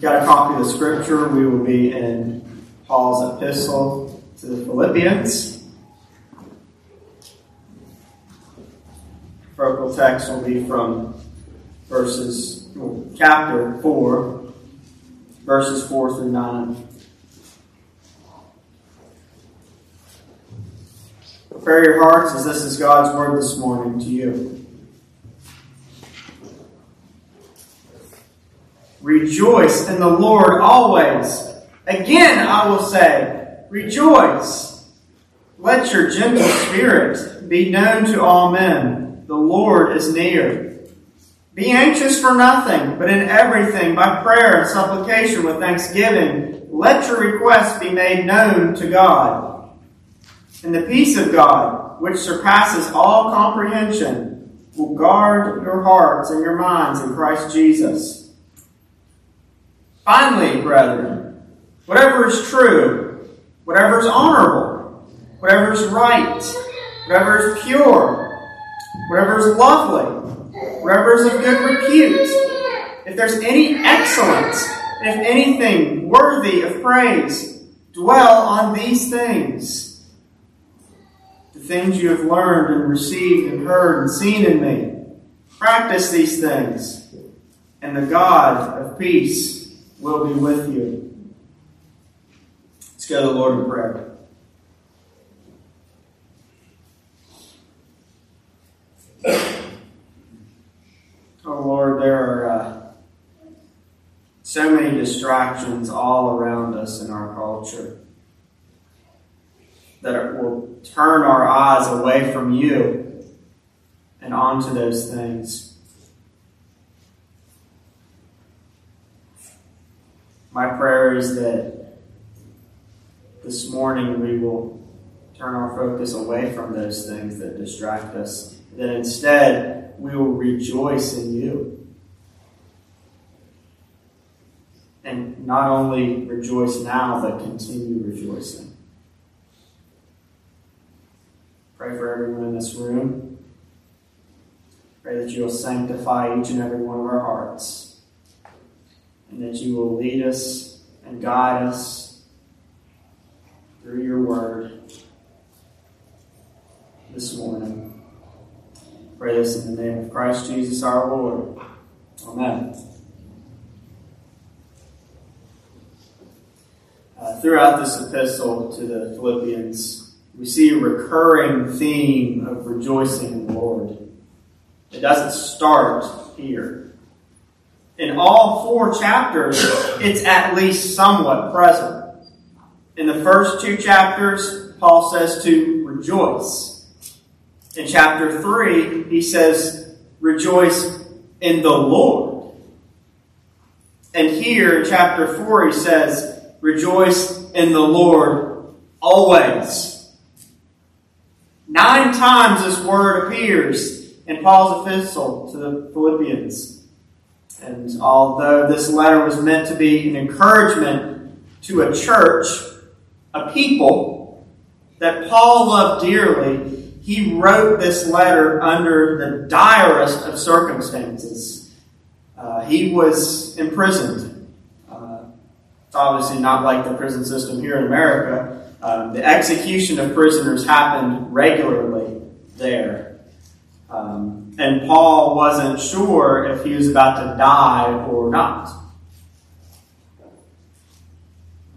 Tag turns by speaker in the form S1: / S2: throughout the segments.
S1: got a copy of the scripture, we will be in Paul's epistle to the Philippians. Focal text will be from verses, chapter 4, verses 4 through 9. Prepare your hearts as this is God's word this morning to you. Rejoice in the Lord always. Again, I will say, rejoice. Let your gentle spirit be known to all men. The Lord is near. Be anxious for nothing, but in everything, by prayer and supplication with thanksgiving, let your requests be made known to God. And the peace of God, which surpasses all comprehension, will guard your hearts and your minds in Christ Jesus. Finally, brethren, whatever is true, whatever is honorable, whatever is right, whatever is pure, whatever is lovely, whatever is of good repute, if there's any excellence, and if anything worthy of praise, dwell on these things. The things you have learned and received and heard and seen in me. Practice these things, and the God of peace will be with you. Let's go to the Lord in prayer. Oh Lord, there are uh, so many distractions all around us in our culture that will turn our eyes away from you and onto those things. My prayer is that this morning we will turn our focus away from those things that distract us, that instead we will rejoice in you. And not only rejoice now, but continue rejoicing. Pray for everyone in this room. Pray that you will sanctify each and every one of our hearts and that you will lead us and guide us through your word this morning. Pray this in the name of Christ Jesus our Lord. Amen. Uh, throughout this epistle to the Philippians, we see a recurring theme of rejoicing in the Lord. It doesn't start here in all four chapters, it's at least somewhat present. In the first two chapters, Paul says to rejoice. In chapter 3, he says, rejoice in the Lord. And here in chapter 4, he says, rejoice in the Lord always. Nine times this word appears in Paul's epistle to the Philippians. And although this letter was meant to be an encouragement to a church, a people that Paul loved dearly, he wrote this letter under the direst of circumstances. Uh, he was imprisoned. Uh, it's obviously not like the prison system here in America. Um, the execution of prisoners happened regularly there. Um, and Paul wasn't sure if he was about to die or not.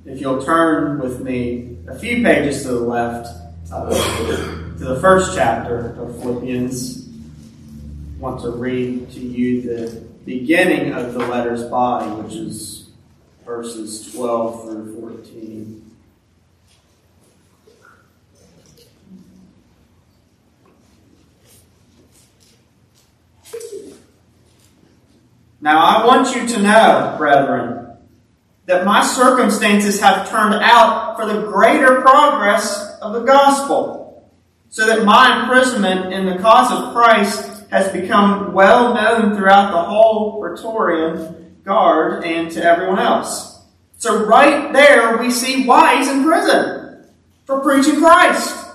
S1: If you'll turn with me a few pages to the left uh, to the first chapter of Philippians, I want to read to you the beginning of the letter's body, which is verses 12 through 14. Now I want you to know, brethren, that my circumstances have turned out for the greater progress of the gospel, so that my imprisonment in the cause of Christ has become well known throughout the whole Praetorian Guard and to everyone else. So right there we see why he's in prison for preaching Christ.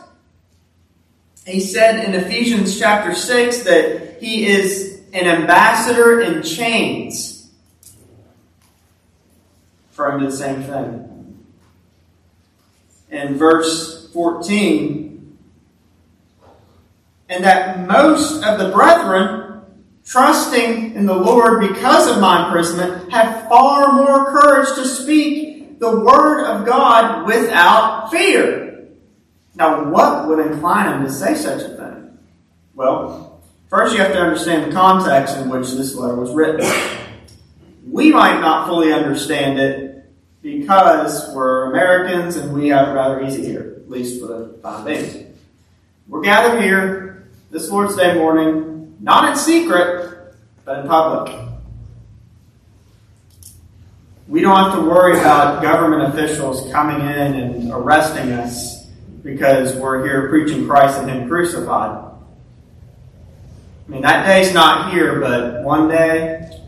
S1: He said in Ephesians chapter 6 that he is an ambassador in chains. to the same thing. In verse 14, and that most of the brethren, trusting in the Lord because of my imprisonment, have far more courage to speak the word of God without fear. Now, what would incline him to say such a thing? Well, first you have to understand the context in which this letter was written we might not fully understand it because we're Americans and we have it rather easy here, at least for the time being. We're gathered here this Lord's Day morning, not in secret, but in public. We don't have to worry about government officials coming in and arresting us because we're here preaching Christ and Him crucified. I mean, that day's not here, but one day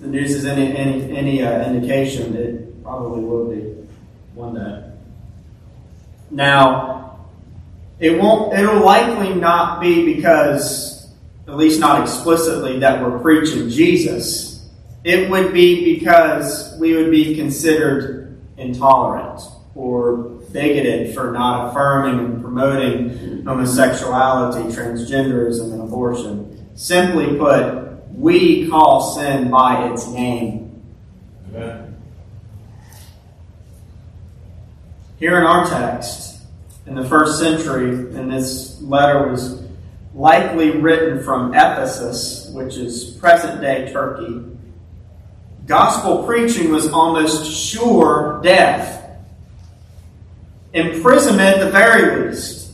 S1: the news is any any, any uh, indication, it probably will be one day. Now, it won't. It'll likely not be because, at least not explicitly, that we're preaching Jesus. It would be because we would be considered intolerant or bigoted for not affirming and promoting homosexuality, transgenderism, and abortion. Simply put, we call sin by its name. Amen. Here in our text, in the first century, and this letter was likely written from Ephesus, which is present day Turkey, gospel preaching was almost sure death. Imprisonment at the very least.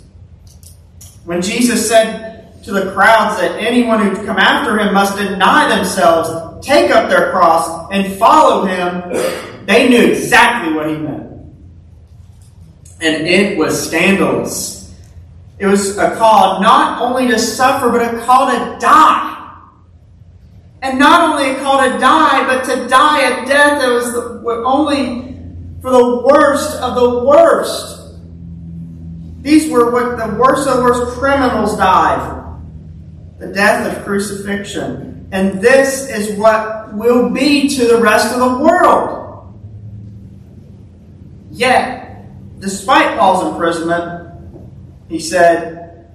S1: When Jesus said, to the crowds that anyone who'd come after him must deny themselves, take up their cross, and follow him, they knew exactly what he meant. And it was scandalous. It was a call not only to suffer, but a call to die. And not only a call to die, but to die a death that was only for the worst of the worst. These were what the worst of the worst criminals died the death of crucifixion. And this is what will be to the rest of the world. Yet, despite Paul's imprisonment, he said,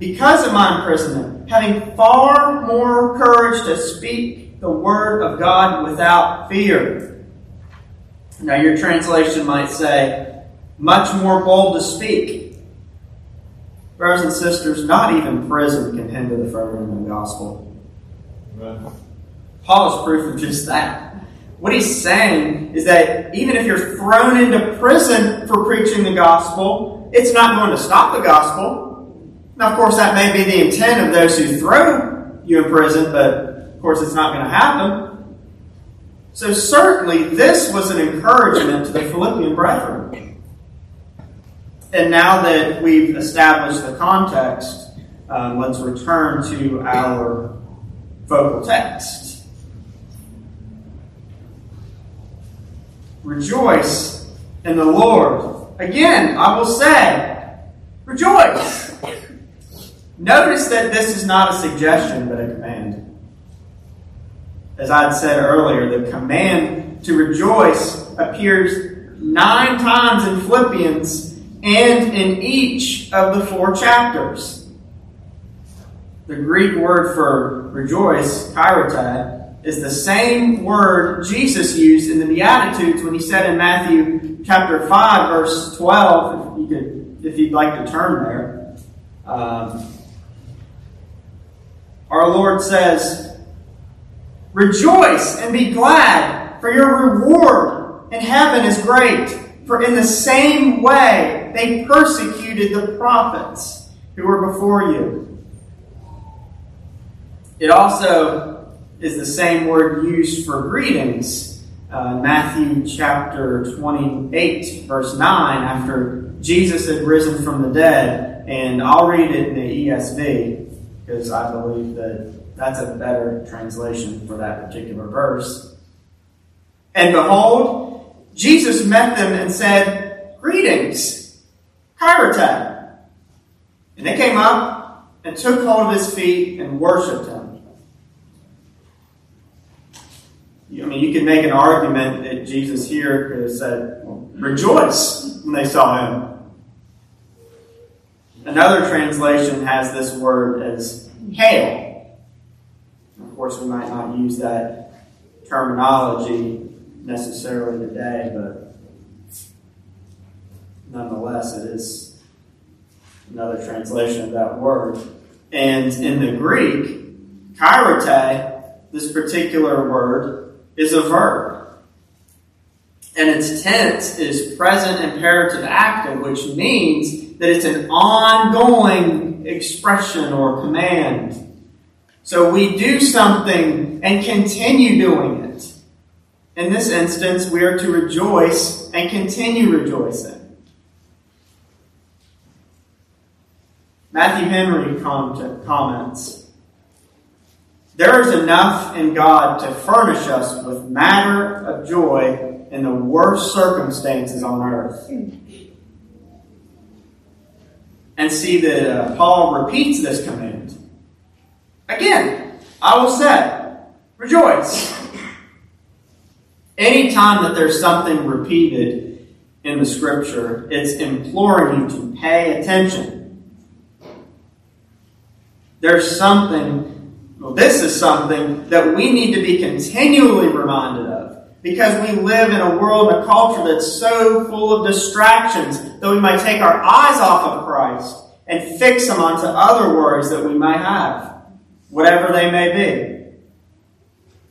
S1: Because of my imprisonment, having far more courage to speak the word of God without fear. Now, your translation might say, much more bold to speak. Brothers and sisters, not even prison can hinder the furthering of the gospel. Paul is proof of just that. What he's saying is that even if you're thrown into prison for preaching the gospel, it's not going to stop the gospel. Now, of course, that may be the intent of those who throw you in prison, but of course, it's not going to happen. So, certainly, this was an encouragement to the Philippian brethren. And now that we've established the context, um, let's return to our focal text. Rejoice in the Lord. Again, I will say, rejoice. Notice that this is not a suggestion, but a command. As I had said earlier, the command to rejoice appears nine times in Philippians and in each of the four chapters. The Greek word for rejoice, kairete, is the same word Jesus used in the Beatitudes when he said in Matthew chapter 5, verse 12, if, you could, if you'd like to turn there. Um, our Lord says, Rejoice and be glad, for your reward in heaven is great. For in the same way they persecuted the prophets who were before you. It also is the same word used for greetings. Uh, Matthew chapter 28, verse 9, after Jesus had risen from the dead. And I'll read it in the ESV because I believe that that's a better translation for that particular verse. And behold, Jesus met them and said, Greetings. Kairete. And they came up and took hold of his feet and worshipped him. I mean, you can make an argument that Jesus here could have said, rejoice when they saw him. Another translation has this word as hail. Of course, we might not use that terminology necessarily today, but nonetheless, it is another translation of that word. And in the Greek, kairete, this particular word, is a verb. And its tense is present imperative active, which means that it's an ongoing expression or command. So we do something and continue doing it. In this instance, we are to rejoice and continue rejoicing. Matthew Henry comments There is enough in God to furnish us with matter of joy in the worst circumstances on earth. And see that uh, Paul repeats this command. Again, I will say, rejoice. Anytime that there's something repeated in the scripture, it's imploring you to pay attention there's something, well, this is something that we need to be continually reminded of. Because we live in a world and a culture that's so full of distractions that we might take our eyes off of Christ and fix them onto other worries that we might have, whatever they may be.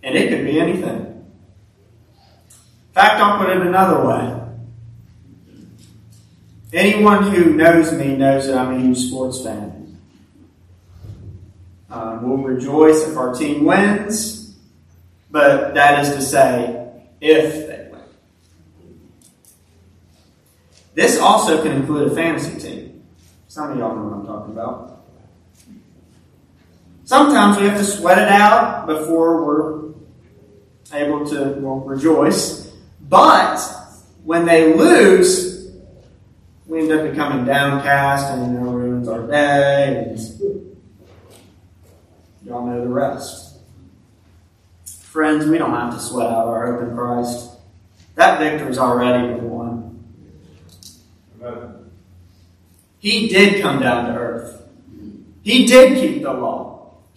S1: And it could be anything. In fact, I'll put it another way. Anyone who knows me knows that I'm a huge sports fan. Um, we'll rejoice if our team wins, but that is to say, if they win. This also can include a fantasy team. Some of y'all know what I'm talking about. Sometimes we have to sweat it out before we're able to well, rejoice. But when they lose, we end up becoming downcast and you know, ruins our day. And Y'all know the rest. Friends, we don't have to sweat out our hope in Christ. That victory's already been won. Amen. He did come down to earth. He did keep the law.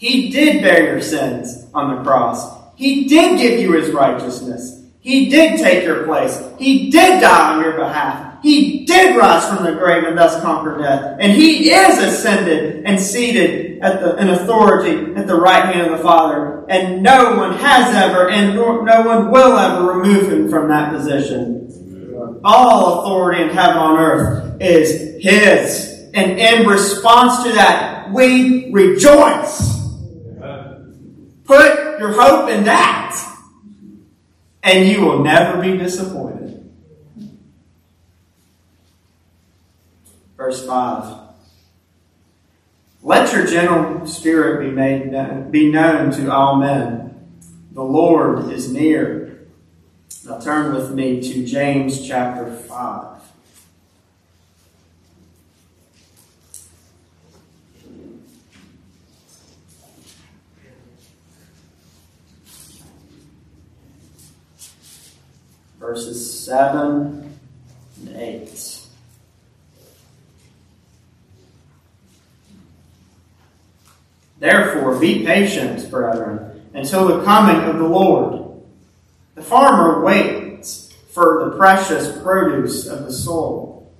S1: He did bear your sins on the cross. He did give you his righteousness. He did take your place. He did die on your behalf. He did rise from the grave and thus conquer death. And he is ascended and seated at the, in authority at the right hand of the Father. And no one has ever and no, no one will ever remove him from that position. All authority in heaven on earth is his. And in response to that, we rejoice. Put your hope in that. And you will never be disappointed. Verse 5. Let your gentle spirit be made be known to all men. The Lord is near. Now turn with me to James chapter 5. Verses 7 and 8. Therefore, be patient, brethren, until the coming of the Lord. The farmer waits for the precious produce of the soul,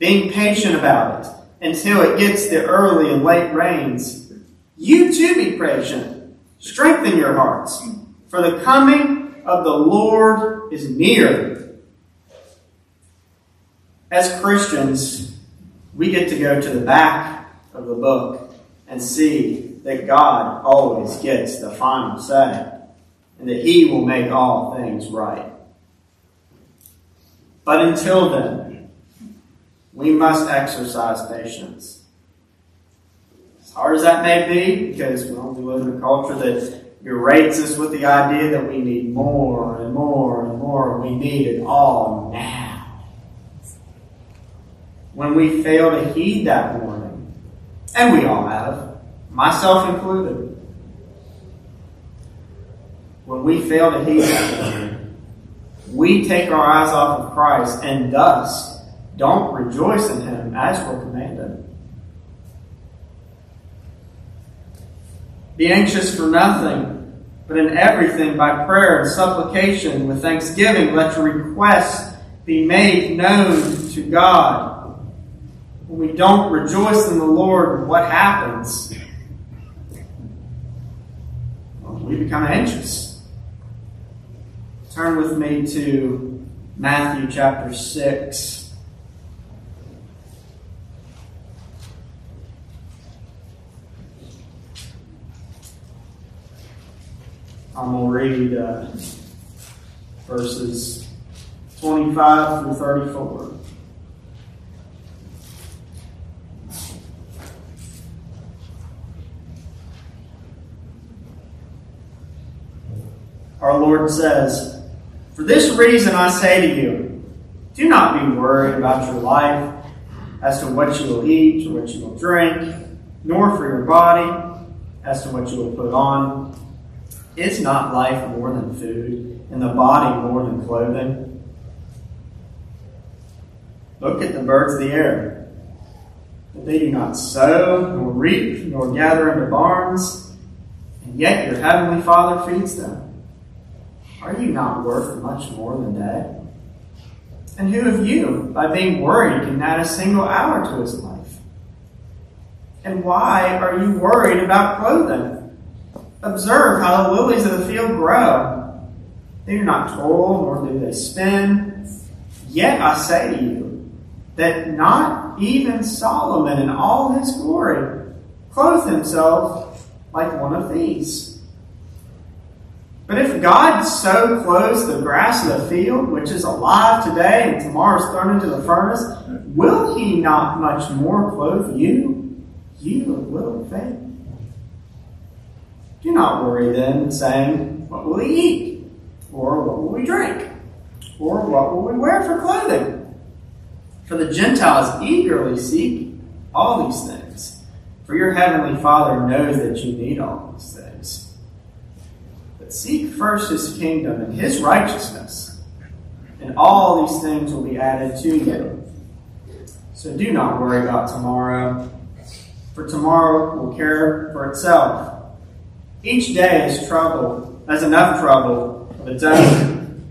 S1: being patient about it until it gets the early and late rains. You too be patient. Strengthen your hearts, for the coming of the Lord is near. As Christians, we get to go to the back of the book and see that God always gets the final say and that He will make all things right. But until then, we must exercise patience. As hard as that may be, because we live in a culture that berates us with the idea that we need more and more and more. We need it all now. When we fail to heed that warning, and we all have, myself included. when we fail to heed that warning, we take our eyes off of Christ and thus don't rejoice in Him as we're Be anxious for nothing, but in everything by prayer and supplication with thanksgiving let your requests be made known to God. When we don't rejoice in the Lord, what happens? Well, we become anxious. Turn with me to Matthew chapter 6. I'm going to read uh, verses 25 through 34. Our Lord says, For this reason I say to you, do not be worried about your life as to what you will eat or what you will drink, nor for your body as to what you will put on. Is not life more than food, and the body more than clothing? Look at the birds of the air. That they do not sow, nor reap, nor gather into barns, and yet your heavenly Father feeds them. Are you not worth much more than they? And who of you, by being worried, can add a single hour to his life? And why are you worried about clothing? Observe how the lilies of the field grow. They do not toil, nor do they spin. Yet I say to you that not even Solomon in all his glory clothed himself like one of these. But if God so clothes the grass of the field, which is alive today and tomorrow is thrown into the furnace, will he not much more clothe you, you of little faith? Do not worry then, saying, What will we eat? Or what will we drink? Or what will we wear for clothing? For the Gentiles eagerly seek all these things. For your heavenly Father knows that you need all these things. But seek first his kingdom and his righteousness, and all these things will be added to you. So do not worry about tomorrow, for tomorrow will care for itself. Each day is trouble, has enough trouble of its own.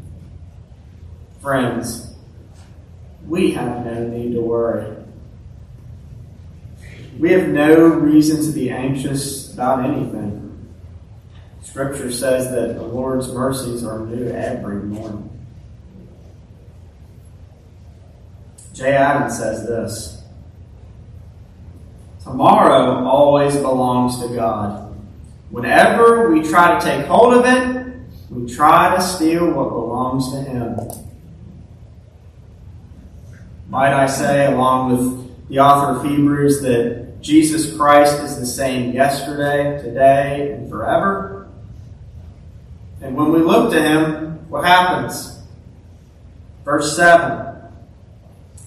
S1: Friends, we have no need to worry. We have no reason to be anxious about anything. Scripture says that the Lord's mercies are new every morning. Jay Adams says this Tomorrow always belongs to God. Whenever we try to take hold of it, we try to steal what belongs to Him. Might I say, along with the author of Hebrews, that Jesus Christ is the same yesterday, today, and forever? And when we look to Him, what happens? Verse 7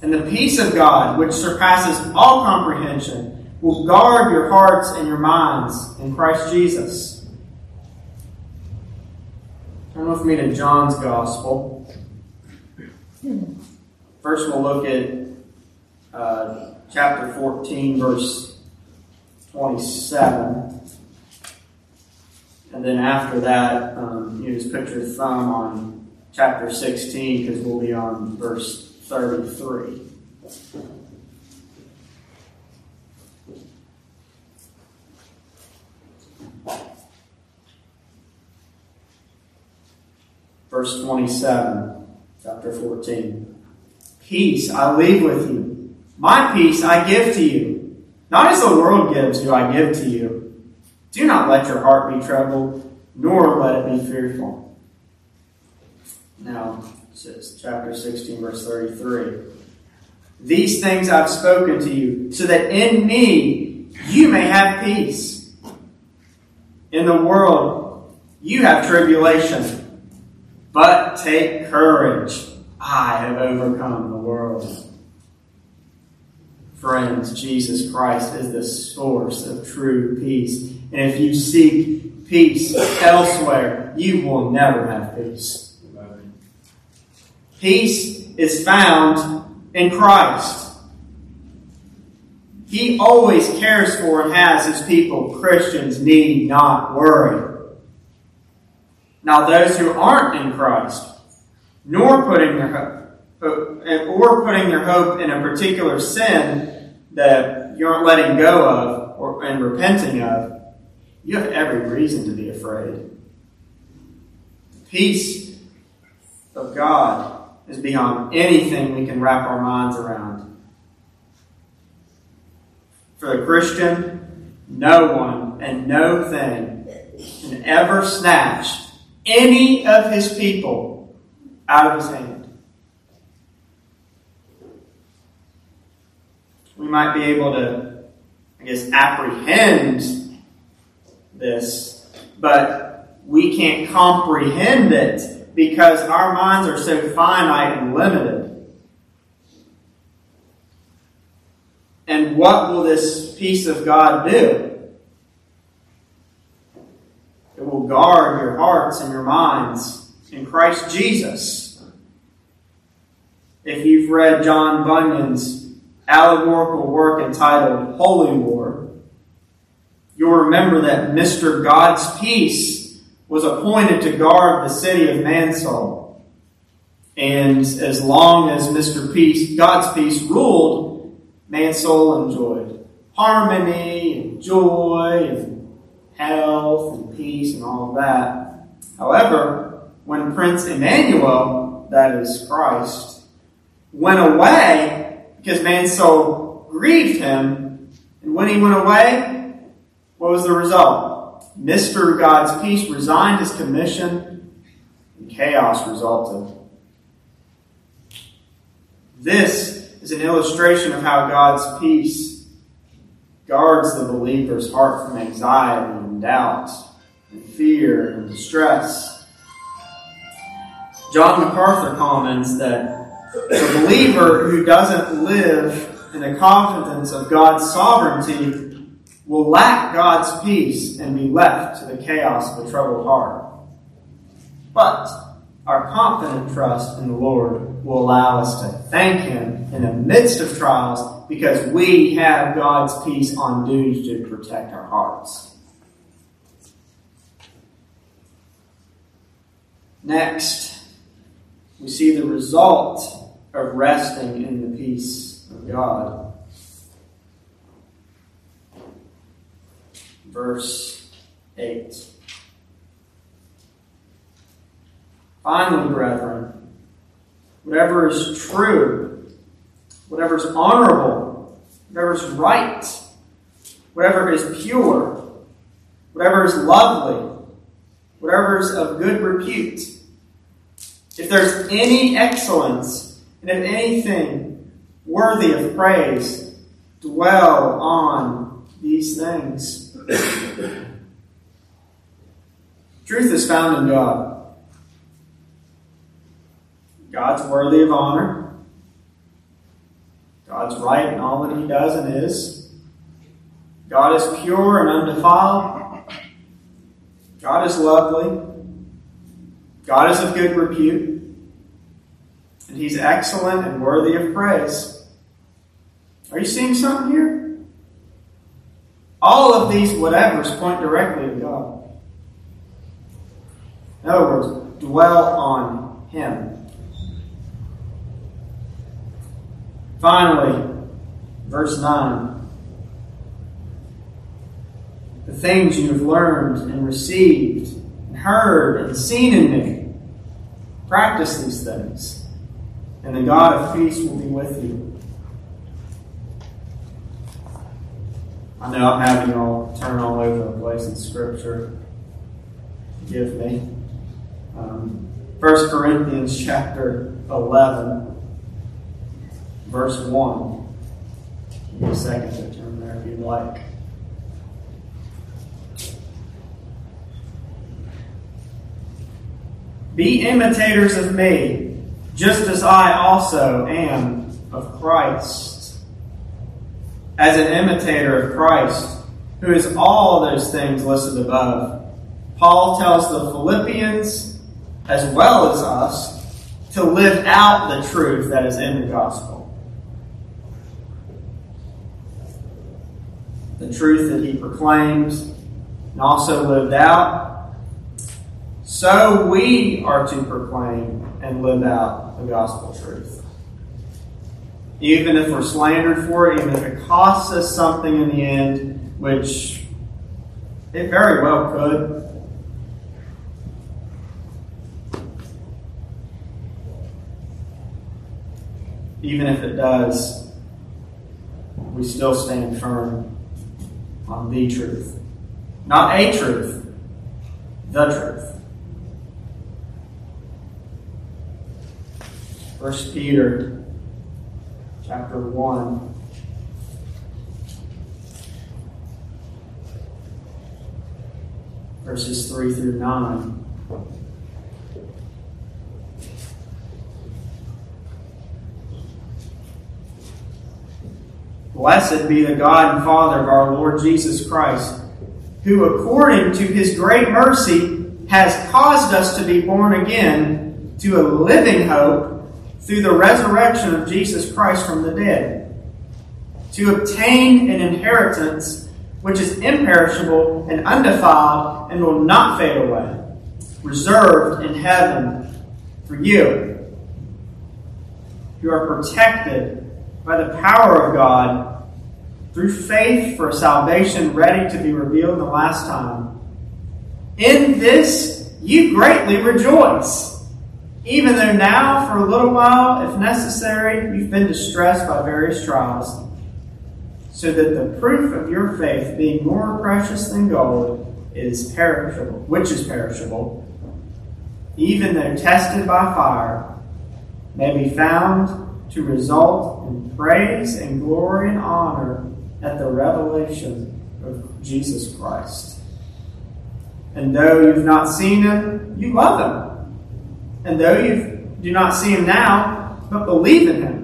S1: And the peace of God, which surpasses all comprehension, will guard your hearts and your minds in Christ Jesus. Turn with me to John's Gospel. First, we'll look at uh, chapter 14, verse 27. And then after that, um, you just put your thumb on chapter 16 because we'll be on verse 33. Verse 27, chapter 14. Peace I leave with you. My peace I give to you. Not as the world gives do I give to you. Do not let your heart be troubled, nor let it be fearful. Now, says chapter 16, verse 33. These things I've spoken to you, so that in me you may have peace. In the world you have tribulation but take courage. I have overcome the world. friends, Jesus Christ is the source of true peace. And if you seek peace elsewhere, you will never have peace. Peace is found in Christ. He always cares for and has his people. Christians need not worry. Now, those who aren't in Christ, nor putting their hope, or putting their hope in a particular sin that you aren't letting go of or and repenting of, you have every reason to be afraid. Peace of God is beyond anything we can wrap our minds around. For the Christian, no one and no thing can ever snatch any of his people out of his hand. We might be able to, I guess, apprehend this, but we can't comprehend it because our minds are so finite and limited. And what will this peace of God do? It will guard your hearts and your minds in Christ Jesus. If you've read John Bunyan's allegorical work entitled Holy War, you'll remember that Mr. God's peace was appointed to guard the city of Mansoul. And as long as Mr. Peace, God's peace ruled, Mansoul enjoyed harmony and joy and health and peace and all of that. However, when Prince Emmanuel, that is Christ, went away because Mansoul grieved him, and when he went away, what was the result? Mr. God's peace resigned his commission, and chaos resulted. This is an illustration of how God's peace guards the believer's heart from anxiety and doubt and fear and distress. John MacArthur comments that the believer who doesn't live in the confidence of God's sovereignty will lack God's peace and be left to the chaos of a troubled heart. But our confident trust in the Lord will allow us to thank Him in the midst of trials because we have God's peace on duty to protect our hearts. Next, we see the result of resting in the peace of God. Verse 8. Finally, brethren, whatever is true, whatever is honorable, whatever is right, whatever is pure, whatever is lovely, whatever is of good repute, if there's any excellence, and if anything worthy of praise, dwell on these things. Truth is found in God. God's worthy of honor. God's right in all that He does and is. God is pure and undefiled. God is lovely. God is of good repute. And He's excellent and worthy of praise. Are you seeing something here? All of these whatevers point directly to God. In other words, dwell on Him. Finally, verse 9. The things you have learned and received and heard and seen in me, practice these things, and the God of peace will be with you. I know I'm having you all turn all over the place in Scripture. Forgive me. Um, 1 Corinthians chapter 11 verse 1. Give a second to turn there if you'd like. Be imitators of me, just as I also am of Christ. As an imitator of Christ, who is all those things listed above. Paul tells the Philippians, as well as us, to live out the truth that is in the gospel. The truth that he proclaims and also lived out. So we are to proclaim and live out the gospel truth. Even if we're slandered for it, even if it costs us something in the end, which it very well could. Even if it does, we still stand firm on the truth. Not a truth, the truth. First Peter chapter 1. Verses 3 through 9. Blessed be the God and Father of our Lord Jesus Christ, who according to his great mercy has caused us to be born again to a living hope through the resurrection of Jesus Christ from the dead, to obtain an inheritance which is imperishable and undefiled and will not fade away, reserved in heaven for you. You are protected by the power of God through faith for salvation ready to be revealed in the last time. In this you greatly rejoice, even though now, for a little while, if necessary, you've been distressed by various trials, so that the proof of your faith, being more precious than gold, is perishable, which is perishable, even though tested by fire, may be found to result in praise and glory and honor at the revelation of Jesus Christ. And though you've not seen him, you love him. And though you do not see him now, but believe in him,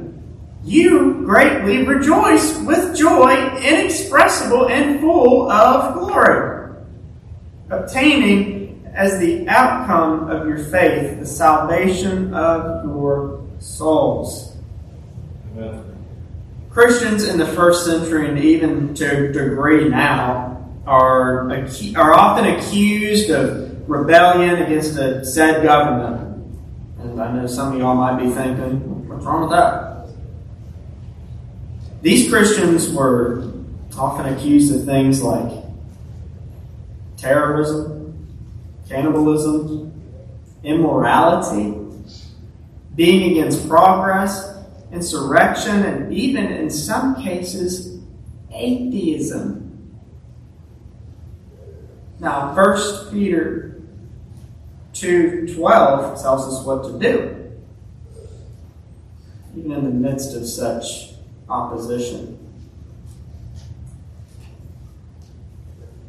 S1: you greatly rejoice with joy inexpressible and full of glory, obtaining as the outcome of your faith the salvation of your souls. Christians in the first century and even to a degree now are, are often accused of rebellion against a said government. And I know some of y'all might be thinking, what's wrong with that? These Christians were often accused of things like terrorism, cannibalism, immorality, being against progress, insurrection, and even in some cases, atheism. Now, 1 Peter 2.12 tells us what to do, even in the midst of such opposition.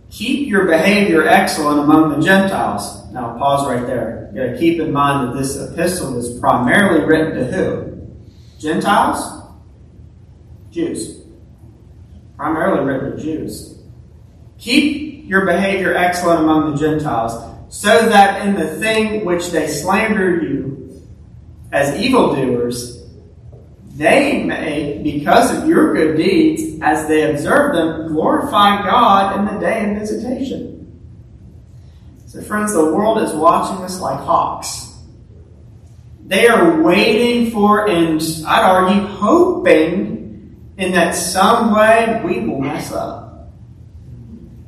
S1: Keep your behavior excellent among the Gentiles. Now, pause right there. You got to keep in mind that this epistle is primarily written to who? Gentiles? Jews. Primarily written to Jews. Keep your behavior excellent among the Gentiles, so that in the thing which they slander you as evildoers, they may, because of your good deeds, as they observe them, glorify God in the day of visitation. So, friends, the world is watching us like hawks. They are waiting for, and I'd argue, hoping in that some way we will mess up.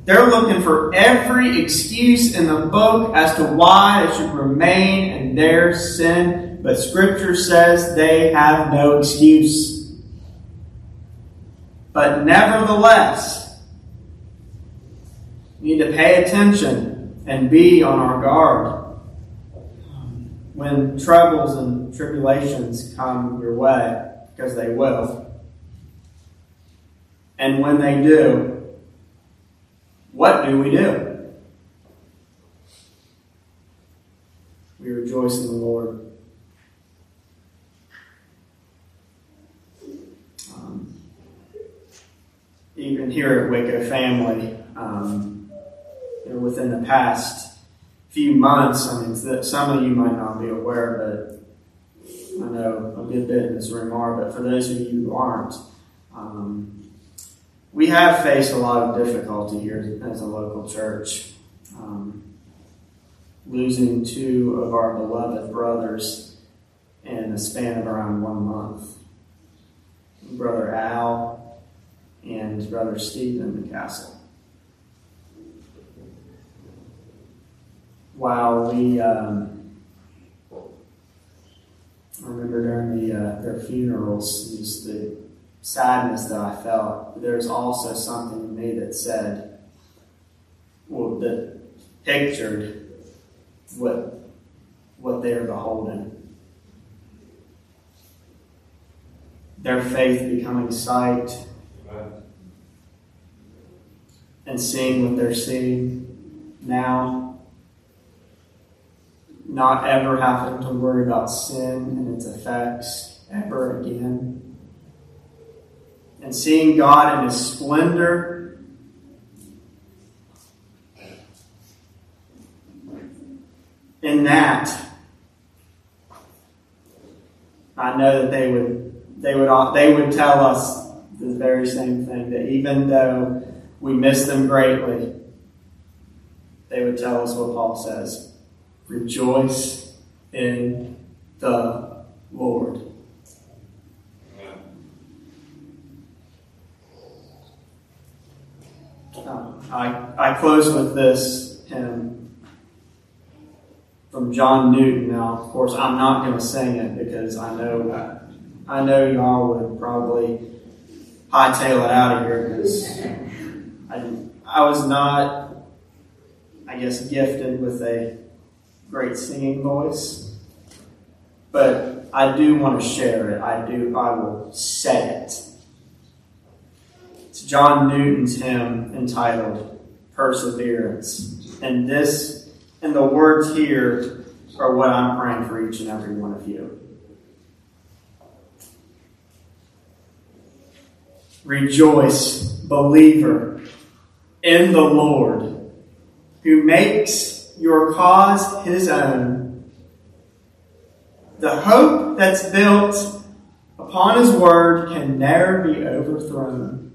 S1: They're looking for every excuse in the book as to why they should remain in their sin, but Scripture says they have no excuse. But nevertheless, we need to pay attention and be on our guard when troubles and tribulations come your way, because they will, and when they do, what do we do? We rejoice in the Lord. Um, And here at Waco Family, um, you know, within the past few months, I mean, some of you might not be aware, but I know a good bit in this room are, but for those of you who aren't, um, we have faced a lot of difficulty here as a local church. Um, losing two of our beloved brothers in a span of around one month. Brother Al and Brother Stephen McCastle. While we, um, I remember during the, uh, their funerals, just the sadness that I felt, there's also something in me that said, well, that pictured what, what they are beholding. Their faith becoming sight and seeing what they're seeing now. Not ever having to worry about sin and its effects ever again. And seeing God in His splendor in that, I know that they would they would they would tell us the very same thing that even though we miss them greatly, they would tell us what Paul says: rejoice in the Lord. Um, I, close with this hymn from John Newton. Now, of course, I'm not going to sing it because I know I know y'all would probably hightail it out of here because I, I was not, I guess, gifted with a great singing voice, but I do want to share it. I do. I will say it. It's John Newton's hymn entitled "Perseverance," and this and the words here are what I'm praying for each and every one of you. Rejoice, believer, in the Lord, who makes your cause his own. The hope that's built upon his word can never be overthrown.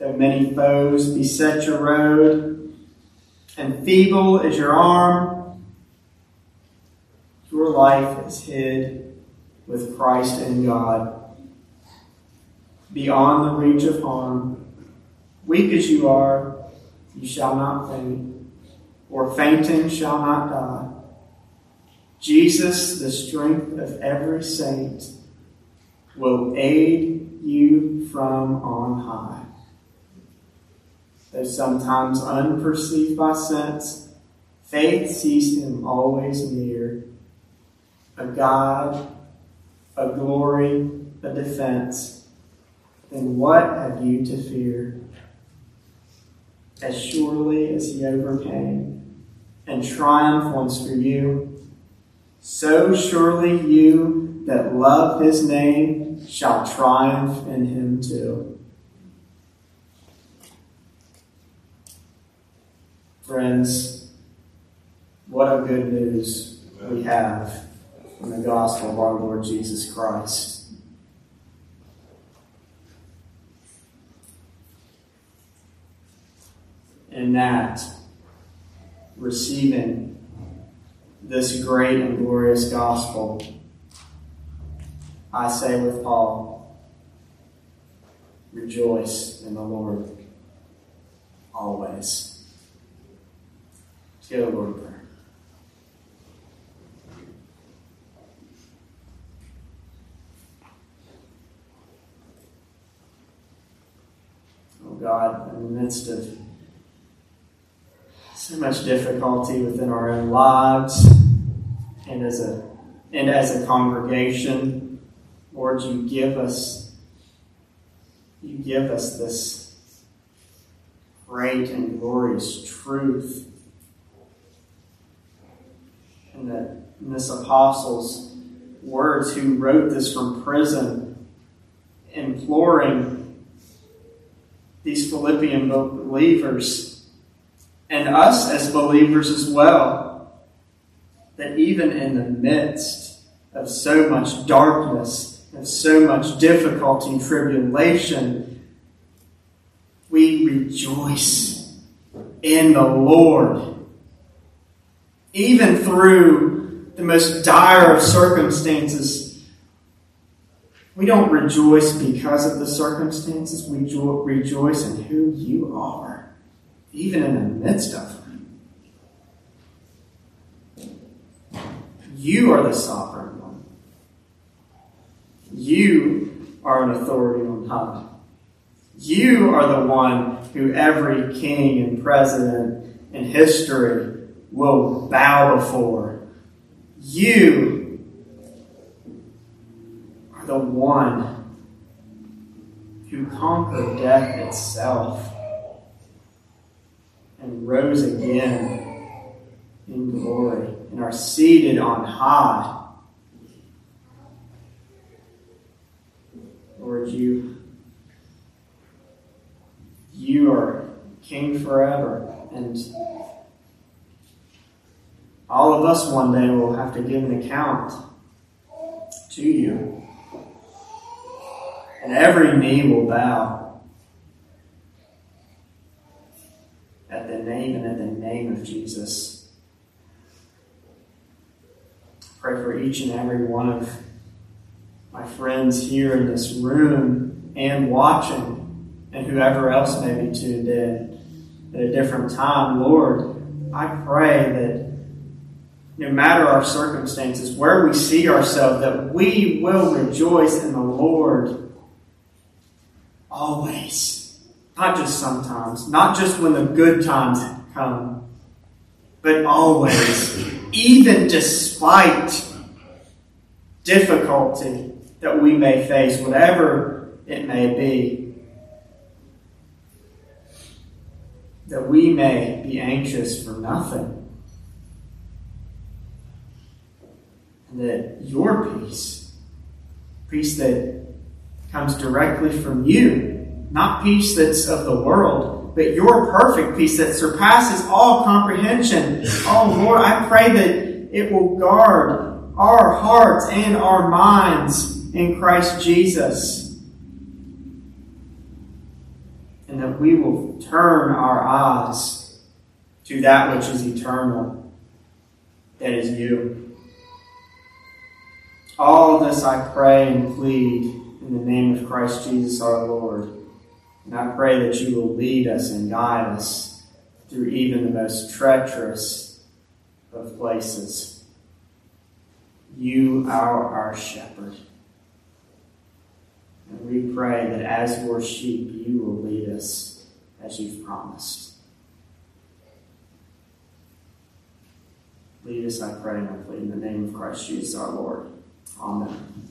S1: Though many foes beset your road, and feeble is your arm, your life is hid with Christ in God. Beyond the reach of harm, weak as you are, you shall not faint, or fainting shall not die. Jesus, the strength of every saint, will aid you from on high though sometimes unperceived by sense, faith sees him always near, a God, a glory, a defense. Then what have you to fear? As surely as he overcame and triumphed once for you, so surely you that love his name shall triumph in him too. Friends, what a good news we have from the gospel of our Lord Jesus Christ. In that, receiving this great and glorious gospel, I say with Paul, rejoice in the Lord always. Say Lord prayer. Oh God, in the midst of so much difficulty within our own lives and as a and as a congregation, Lord, you give us you give us this great and glorious truth in this apostle's words, who wrote this from prison, imploring these Philippian believers and us as believers as well that even in the midst of so much darkness, of so much difficulty and tribulation, we rejoice in the Lord. Even through the most dire of circumstances, we don't rejoice because of the circumstances. We jo- rejoice in who you are, even in the midst of them. You are the sovereign one. You are an authority on high. You are the one who every king and president in history will bow before. You are the one who conquered death itself and rose again in glory and are seated on high. Lord, you you are king forever and all of us one day will have to give an account to you. And every knee will bow at the name and at the name of Jesus. Pray for each and every one of my friends here in this room and watching, and whoever else may be tuned in at a different time. Lord, I pray that no matter our circumstances, where we see ourselves, that we will rejoice in the Lord always. Not just sometimes, not just when the good times come, but always, even despite difficulty that we may face, whatever it may be. That we may be anxious for nothing that your peace, peace that comes directly from you, not peace that's of the world, but your perfect peace that surpasses all comprehension. Oh Lord, I pray that it will guard our hearts and our minds in Christ Jesus. And that we will turn our eyes to that which is eternal, that is you. All of this I pray and plead in the name of Christ Jesus our Lord. And I pray that you will lead us and guide us through even the most treacherous of places. You are our shepherd. And we pray that as your sheep, you will lead us as you've promised. Lead us, I pray, and I plead in the name of Christ Jesus our Lord. Amen.